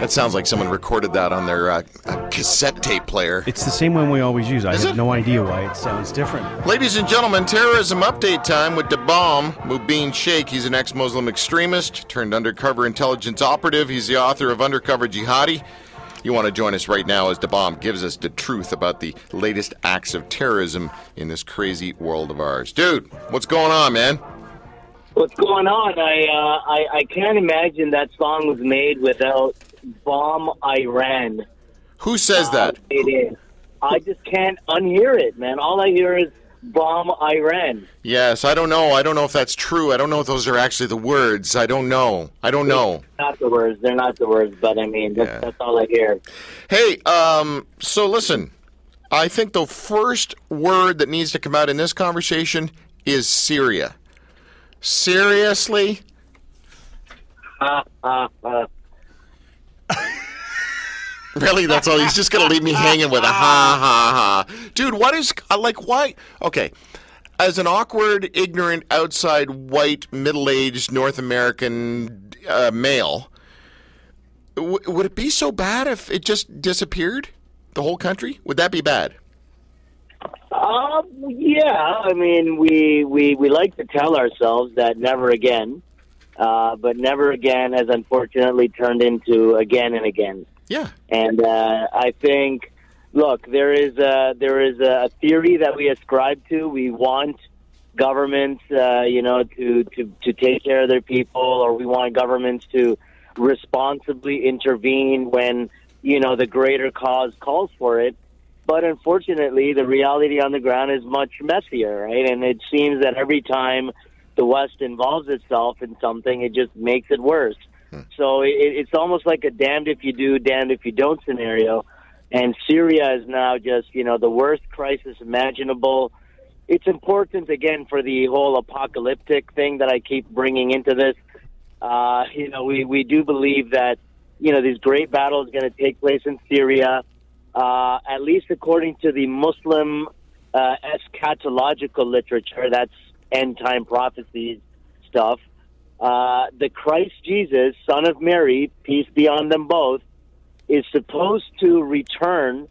That sounds like someone recorded that on their uh, cassette tape player. It's the same one we always use. I Is have it? no idea why it sounds different. Ladies and gentlemen, terrorism update time with the bomb, Mubin Sheikh. He's an ex Muslim extremist turned undercover intelligence operative. He's the author of Undercover Jihadi. You want to join us right now as the bomb gives us the truth about the latest acts of terrorism in this crazy world of ours. Dude, what's going on, man? What's going on? I, uh, I I can't imagine that song was made without "Bomb Iran." Who says that? It is. I just can't unhear it, man. All I hear is "Bomb Iran." Yes, I don't know. I don't know if that's true. I don't know if those are actually the words. I don't know. I don't know. Not the words. They're not the words, but I mean, that's, Yeah. that's all I hear. Hey, um, so listen, I think the first word that needs to come out in this conversation is Syria. Seriously? Really? That's all? He's just going to leave me hanging with a ha ha ha. Dude, what is, uh, like, why? Okay. As an awkward, ignorant, outside, white, middle aged North American uh, male, w- would it be so bad if it just disappeared? The whole country? Would that be bad? Um, yeah, I mean, we, we, we like to tell ourselves that never again, uh, but never again has unfortunately turned into again and again. Yeah. And uh, I think, look, there is a, there is a theory that we ascribe to. We want governments, uh, you know, to, to, to take care of their people, or we want governments to responsibly intervene when, you know, the greater cause calls for it. But unfortunately, the reality on the ground is much messier, right? And it seems that every time the West involves itself in something, it just makes it worse. So it, it's almost like a damned if you do, damned if you don't scenario. And Syria is now just, you know, the worst crisis imaginable. It's important, again, for the whole apocalyptic thing that I keep bringing into this. Uh, you know, we, we do believe that, you know, these great battles going to take place in Syria, uh, at least according to the Muslim uh, eschatological literature. That's end time prophecies stuff. Uh, the Christ Jesus, son of Mary, peace be on them both, is supposed to return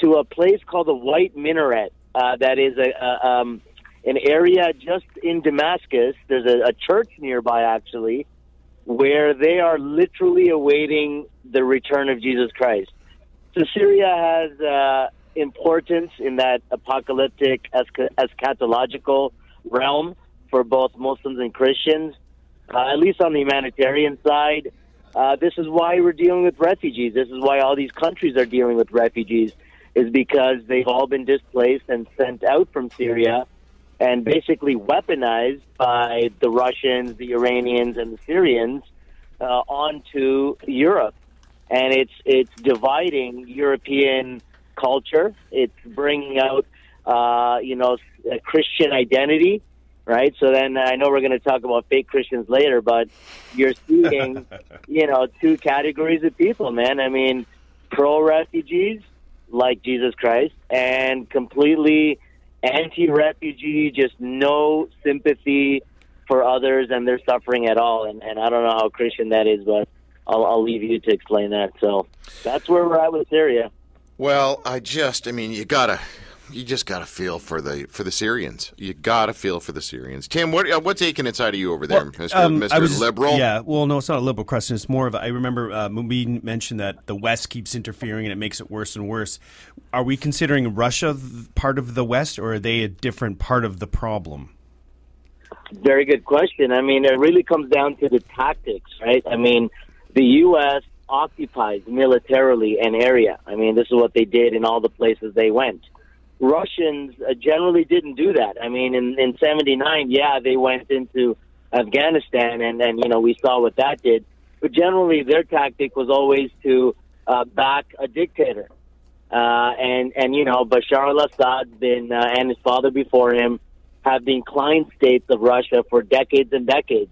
to a place called the White Minaret. Uh, that is a, a um, an area just in Damascus. There's a, a church nearby, actually, where they are literally awaiting the return of Jesus Christ. So Syria has uh, importance in that apocalyptic escha- eschatological realm for both Muslims and Christians, uh, at least on the humanitarian side. Uh, this is why we're dealing with refugees. This is why all these countries are dealing with refugees, is because they've all been displaced and sent out from Syria and basically weaponized by the Russians, the Iranians, and the Syrians uh, onto Europe. And it's it's dividing European culture. It's bringing out, uh, you know, a Christian identity, right? So then I know we're going to talk about fake Christians later, but you're seeing, you know, two categories of people, man. I mean, pro refugees like Jesus Christ, and completely anti refugee, just no sympathy for others and their suffering at all. And, and I don't know how Christian that is, but I'll, I'll leave you to explain that. So that's where we're at with Syria. Well, I just, I mean, you gotta, you just gotta feel for the for the Syrians. You gotta feel for the Syrians. Tim, what uh, what's aching inside of you over there, Mister Um, Mister Liberal? Yeah, well, no, it's not a liberal question. It's more of a, I remember uh, Mubin mentioned that the West keeps interfering and it makes it worse and worse. Are we considering Russia part of the West, or are they a different part of the problem? Very good question. I mean, it really comes down to the tactics, right? I mean, the U.S. occupies militarily an area. I mean, this is what they did in all the places they went. Russians uh, generally didn't do that. I mean, in, in 79, yeah, they went into Afghanistan and, and, you know, we saw what that did. But generally, their tactic was always to uh, back a dictator. Uh, and, and, you know, Bashar al Assad's been, uh, and his father before him, have been client states of Russia for decades and decades.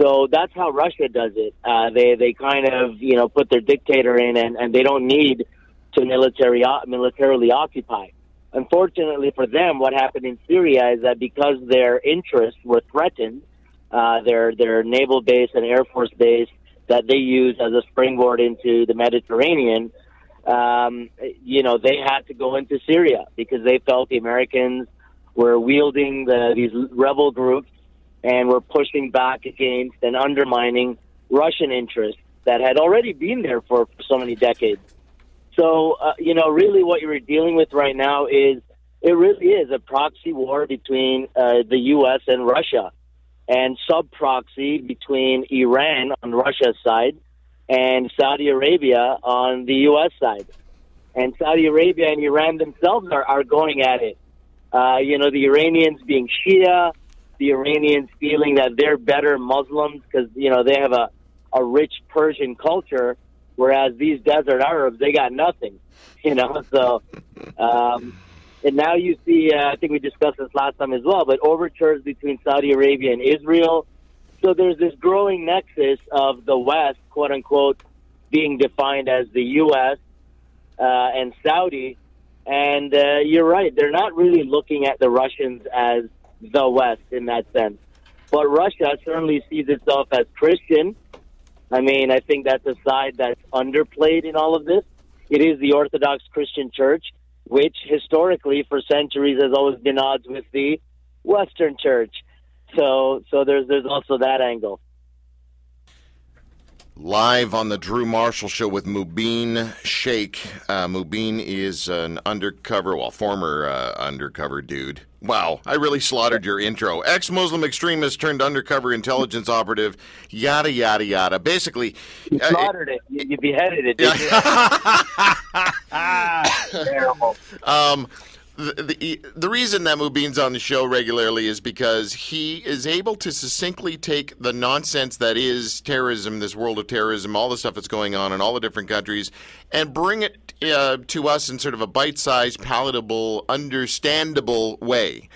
So that's how Russia does it. Uh, they they kind of you know put their dictator in, and, and they don't need to military militarily occupy. Unfortunately for them, what happened in Syria is that because their interests were threatened, uh, their their naval base and air force base that they use as a springboard into the Mediterranean. Um, you know, they had to go into Syria because they felt the Americans were wielding the, these rebel groups and were pushing back against and undermining Russian interests that had already been there for, for so many decades. So, uh, you know, really what you're dealing with right now is it really is a proxy war between uh, the U.S. and Russia, and sub proxy between Iran on Russia's side and Saudi Arabia on the U.S. side. And Saudi Arabia and Iran themselves are, are going at it. Uh, you know, the Iranians being Shia, the Iranians feeling that they're better Muslims because, you know, they have a, a rich Persian culture, whereas these desert Arabs, they got nothing, you know. So, um, and now you see, uh, I think we discussed this last time as well, but overtures between Saudi Arabia and Israel. So there's this growing nexus of the West, quote unquote, being defined as the U.S. Uh, and Saudi. And uh, you're right, they're not really looking at the Russians as the West in that sense. But Russia certainly sees itself as Christian. I mean, I think that's a side that's underplayed in all of this. It is the Orthodox Christian Church which historically for centuries has always been odds with the Western Church. So, so there's there's also that angle. Live on the Drew Marshall Show with Mubin Sheikh. Uh, Mubin is an undercover, well, former uh, undercover dude. Wow, I really slaughtered your intro. Ex Muslim extremist turned undercover intelligence operative, yada, yada, yada. Basically, you uh, slaughtered it. You, you beheaded it, didn't you? Terrible. Um, the, the, the reason that Mubin's on the show regularly is because he is able to succinctly take the nonsense that is terrorism, this world of terrorism, all the stuff that's going on in all the different countries, and bring it uh, to us in sort of a bite-sized, palatable, understandable way.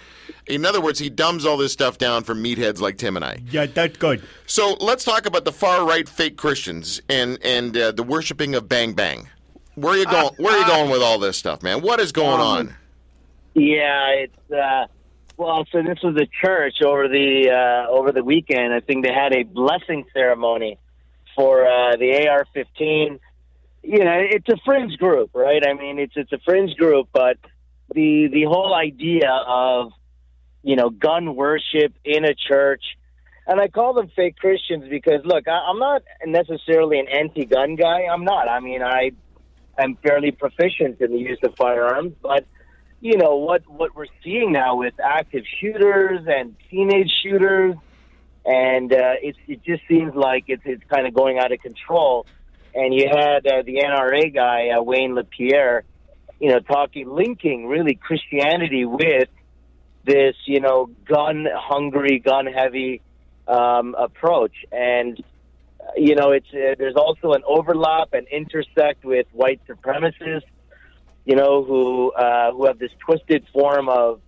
In other words, he dumbs all this stuff down for meatheads like Tim and I. Yeah, that's good. So let's talk about the far right fake Christians and and uh, the worshiping of Bang Bang. Where are you going? Where are you going with all this stuff, man? What is going um, on? Yeah, it's uh, well. So this was a church over the uh, over the weekend. I think they had a blessing ceremony for uh, the AR-15. You know, it's a fringe group, right? I mean, it's it's a fringe group, but the the whole idea of you know gun worship in a church, and I call them fake Christians because look, I, I'm not necessarily an anti-gun guy. I'm not. I mean, I am fairly proficient in the use of firearms, but you know what what we're seeing now with active shooters and teenage shooters, and uh, it it just seems like it's it's kind of going out of control. And you had uh, the NRA guy uh, Wayne LaPierre, you know, talking linking really Christianity with this you know gun hungry, gun heavy um, approach, and uh, you know it's uh, there's also an overlap and intersect with white supremacists you know, who uh, who have this twisted form of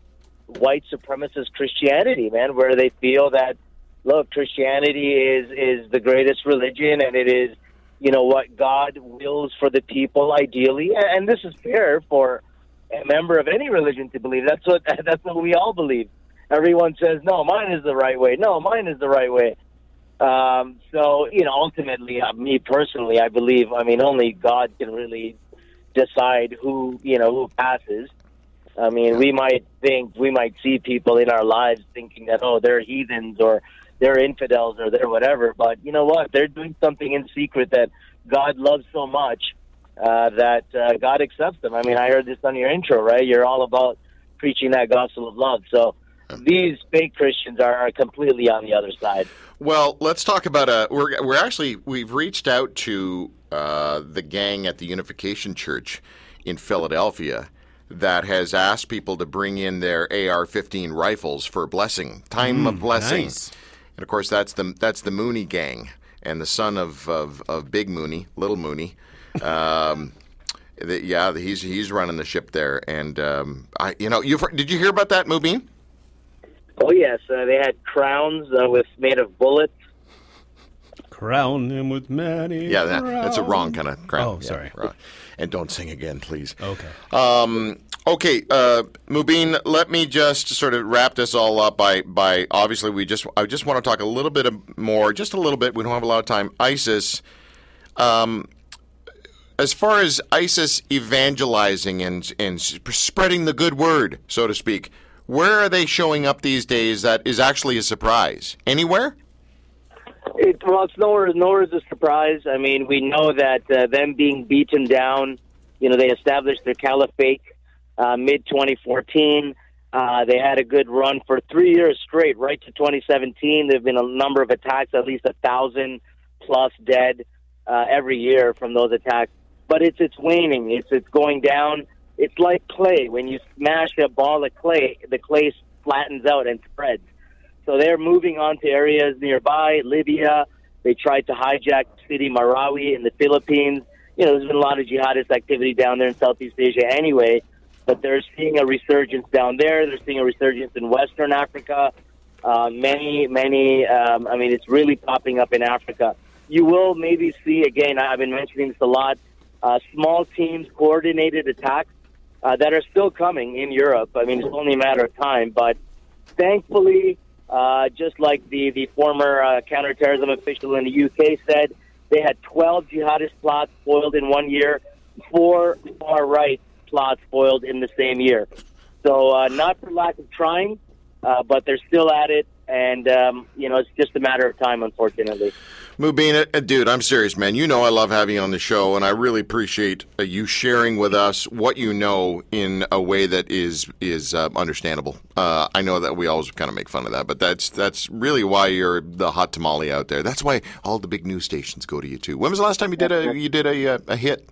white supremacist Christianity, man, where they feel that look, Christianity is is the greatest religion, and it is, you know, what God wills for the people, ideally, and this is fair for a member of any religion to believe. That's what that's what we all believe. Everyone says, no, mine is the right way. No, mine is the right way. Um, so, you know, ultimately, uh, me personally, I believe. I mean, only God can really decide who you know who passes. I mean, we might think we might see people in our lives thinking that oh they're heathens or they're infidels or they're whatever, but you know what? They're doing something in secret that God loves so much uh, that uh, God accepts them. I mean, I heard this on your intro, right? You're all about preaching that gospel of love. So these fake Christians are, completely on the other side. Well, let's talk about a. We're we're actually we've reached out to uh, the gang at the Unification Church in Philadelphia that has asked people to bring in their AR-15 rifles for blessing, time mm, of blessing, nice. and of course that's the that's the Mooney gang and the son of of, of Big Mooney, Little Mooney. Um, the, yeah, he's he's running the ship there, and um, I, you know, you did you hear about that, Mubin? Oh yes, uh, they had crowns uh, with made of bullets Crown him with many. Yeah, that, that's a wrong kind of crown. Oh, Yeah, sorry. And don't sing again, please. Okay. Um, okay, uh, Mubin, let me just sort of wrap this all up by by obviously we just I just want to talk a little bit more, just a little bit. We don't have a lot of time. ISIS. Um, as far as ISIS evangelizing and and spreading the good word, so to speak, where are they showing up these days? That is actually a surprise. Anywhere? It, well, it's nowhere, nowhere is a surprise. I mean, we know that uh, them being beaten down, you know, they established their caliphate uh, mid 2014. Uh, they had a good run for three years straight, right to 2017. There have been a number of attacks, at least a thousand plus dead uh, every year from those attacks. But it's it's waning. It's it's going down. It's like clay. When you smash a ball of clay, the clay flattens out and spreads. So they're moving on to areas nearby, Libya. They tried to hijack city Marawi in the Philippines. You know, there's been a lot of jihadist activity down there in Southeast Asia anyway, but they're seeing a resurgence down there. They're seeing a resurgence in Western Africa. Uh, many, many, um, I mean, it's really popping up in Africa. You will maybe see, again, I've been mentioning this a lot, uh, small teams, coordinated attacks uh, that are still coming in Europe. I mean, it's only a matter of time, but thankfully, uh, just like the, the former uh, counterterrorism official in the UK said, they had 12 jihadist plots foiled in one year, four far right plots foiled in the same year. So, uh, not for lack of trying, uh, but they're still at it, and, um, you know, it's just a matter of time, unfortunately. Mubina, uh, dude, I'm serious, man. You know I love having you on the show, and I really appreciate uh, you sharing with us what you know in a way that is is uh, understandable. Uh, I know that we always kind of make fun of that, but that's that's really why you're the hot tamale out there. That's why all the big news stations go to you too. When was the last time you did a you did a uh, a hit?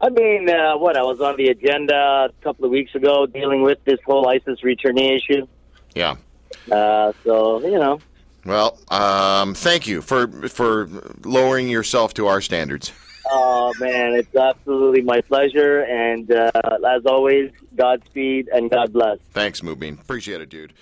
I mean, uh, what? I was on the agenda a couple of weeks ago dealing with this whole ISIS returnee issue. Yeah. Uh, so, you know, Well, um, thank you for for lowering yourself to our standards. oh, man, it's absolutely my pleasure. And uh, as always, Godspeed and God bless. Thanks, Mubin. Appreciate it, dude.